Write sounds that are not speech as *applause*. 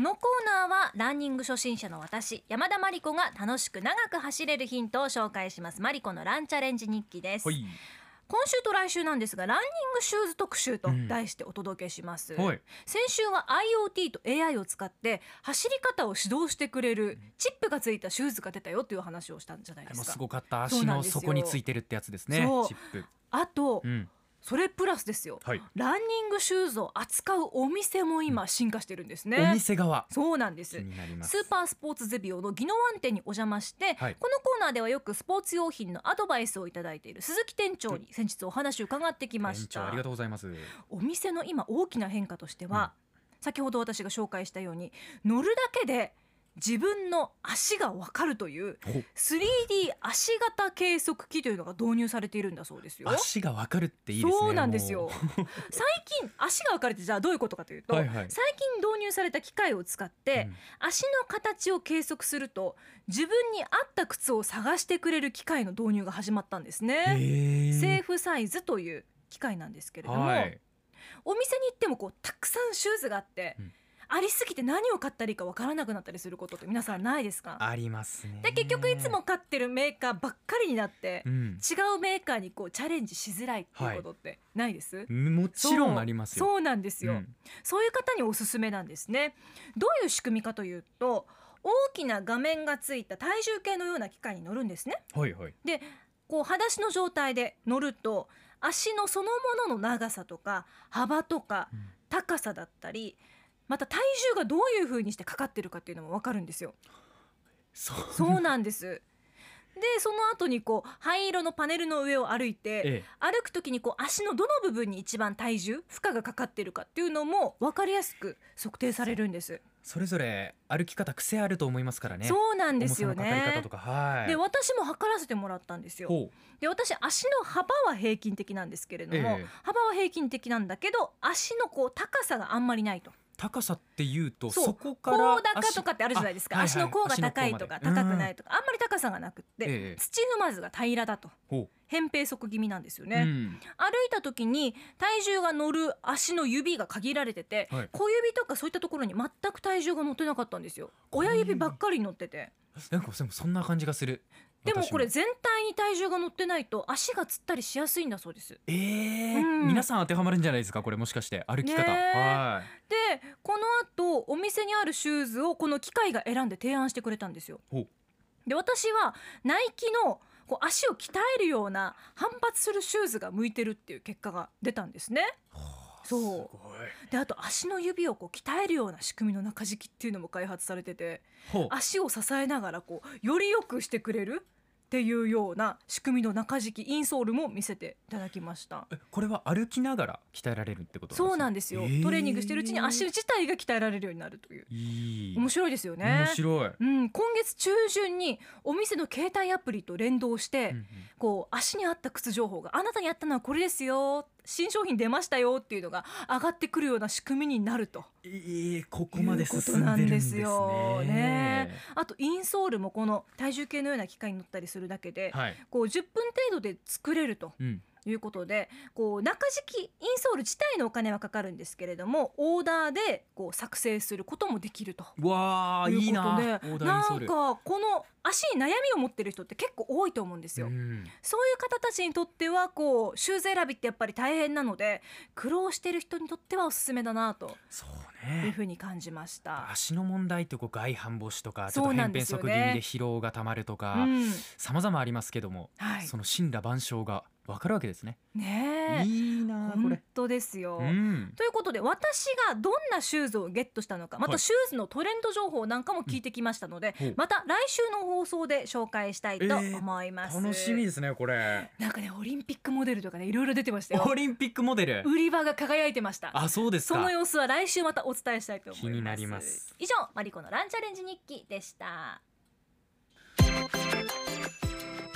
のコーナーはランニング初心者の私山田真理子が楽しく長く走れるヒントを紹介します。マリコのランチャレンジ日記です、はい。今週と来週なんですがランニングシューズ特集と題してお届けします、はい。先週は IoT と AI を使って走り方を指導してくれるチップがついたシューズが出たよという話をしたんじゃないですか。すごかった。足の底についてるってやつですね。そう。チップ。あと、うんそれプラスですよ。はい。ランニングシューズを扱うお店も今進化してるんですね、お店側。そうなんです。スーパースポーツゼビオの宜野湾店にお邪魔して、はい。このコーナーではよくスポーツ用品のアドバイスをいただいている鈴木店長に先日お話を伺ってきました。ありがとうございます。お店の今大きな変化としては、先ほど私が紹介したように乗るだけで自分の足がわかるというお 3D 足型計測器というのが導入されているんだそうですよ。足がわかるっていいですねそうなんですよ。も *laughs* 最近足が分かれてじゃあどういうことかというと、はいはい。最近導入された機械を使って、うん。足の形を計測すると自分に合った靴を探してくれる機械の導入が始まったんですへね。ー。セーフサイズという機械なんですけれども、はい。お店に行ってもこうたくさんシューズがあって、うんありすぎて何を買ったらいいかわからなくなったりすることって皆さんないですか？ありますね。で結局いつも買ってるメーカーばっかりになって、うん。違うメーカーにこうチャレンジしづらいっていうことってないです、もちろんありますよ。そうなんですよ、うん。そういう方におすすめなんですね。どういう仕組みかというと大きな画面がついた体重計のような機械に乗るんですね。はいはい。でこう裸足の状態で乗ると足のそのものの長さとか幅とかうん。高さだったりまた体重がどういう風にしてかかってるかっていうのも分かるんですよそうなんですでその後にこう灰色のパネルの上を歩いて、ええ歩く時にこう足のどの部分に一番体重負荷がかかってるかっていうのも分かりやすく測定されるんです。それぞれ歩き方癖あると思いますからねそうなんですよ重さのかかりね方と。かはいで私も測らせてもらったんですよ。で私足の幅は平均的なんですけれども、ええ幅は平均的なんだけど足のこう高さがあんまりないと。高さっていうとそこから甲高とかってあるじゃないですか。あはいはい。足の甲が高いとか高くないとか。あんまり高さがなくって、ええ。土踏まずが平らだとほ扁平足気味なんですよう、ね。うん。歩いた時に体重が乗る足の指が限られてて、はい。小指とかそういったところに全く体重が乗ってなかったんですよ。親指ばっかり乗ってて。なんかそんな感じがするでも私これ全体に体重が乗ってないと足がつったりしやすいんだそうです。ええうん。皆さん当てはまるんじゃないですか？これもしかして。歩き方、はい。でこの後お店にあるシューズをこの機械が選んで提案してくれたんですよ。ほう。で私はナイキのこう足を鍛えるような反発するシューズが向いてるっていう結果が出たんですね。そう。すごい。であと足の指をこう鍛えるような仕組みの中敷きっていうのも開発されてて足を支えながらこうより良くしてくれるっていうような仕組みの中敷きインソールも見せていただきました。えこれは歩きながら鍛えられるってことそうなんですよ、トレーニングしてるうちに足打自体が鍛えられるようになるという。いい。面白いですよね。面白い、うん、今月中旬にお店の携帯アプリと連動して、うんうん。こう足に合った靴情報があなたに合ったのはこれですよ新商品出ましたよっていうのが上がってくるような仕組みになると。ええここまで進んでいうことなんでるんですすよね。ねあとインソールもこの体重計のような機械に乗ったりするだけで、はい、こう10分程度で作れると。うん、いうことでこう中敷きインソール自体のお金はかかるんですけれどもオーダーでこう作成することもできると。わあいうことでーダーインソール。なんかこの足に悩みを持ってる人って結構多いと思うんですよ。うん。そういう方たちにとってはこうシューズ選びってやっぱり大変なので苦労してる人にとってはおすすめだなと。そういうねふうに感じました。足の問題ってこう外反母趾とかちょっそうなと扁んですよね。平足気味で疲労がたまるとうかん、様々ありますけども、はい。その神羅万象がわかるわけですね。ねえいいなあこ本れ。当ですよ。うん。ということで私がどんなシューズをゲットしたのかまはいたシューズのトレンド情報なんかも聞いてきましたので、ほうまた来週の放送で紹介したいと思います、楽しみですねこれ。なんかねオリンピックモデルとかねいろいろ出てましたよオリンピックモデル。売り場が輝いてましたあそうですか。その様子は来週またお伝えしたいと思います気になります以上マリコのランチャレンジ日記でした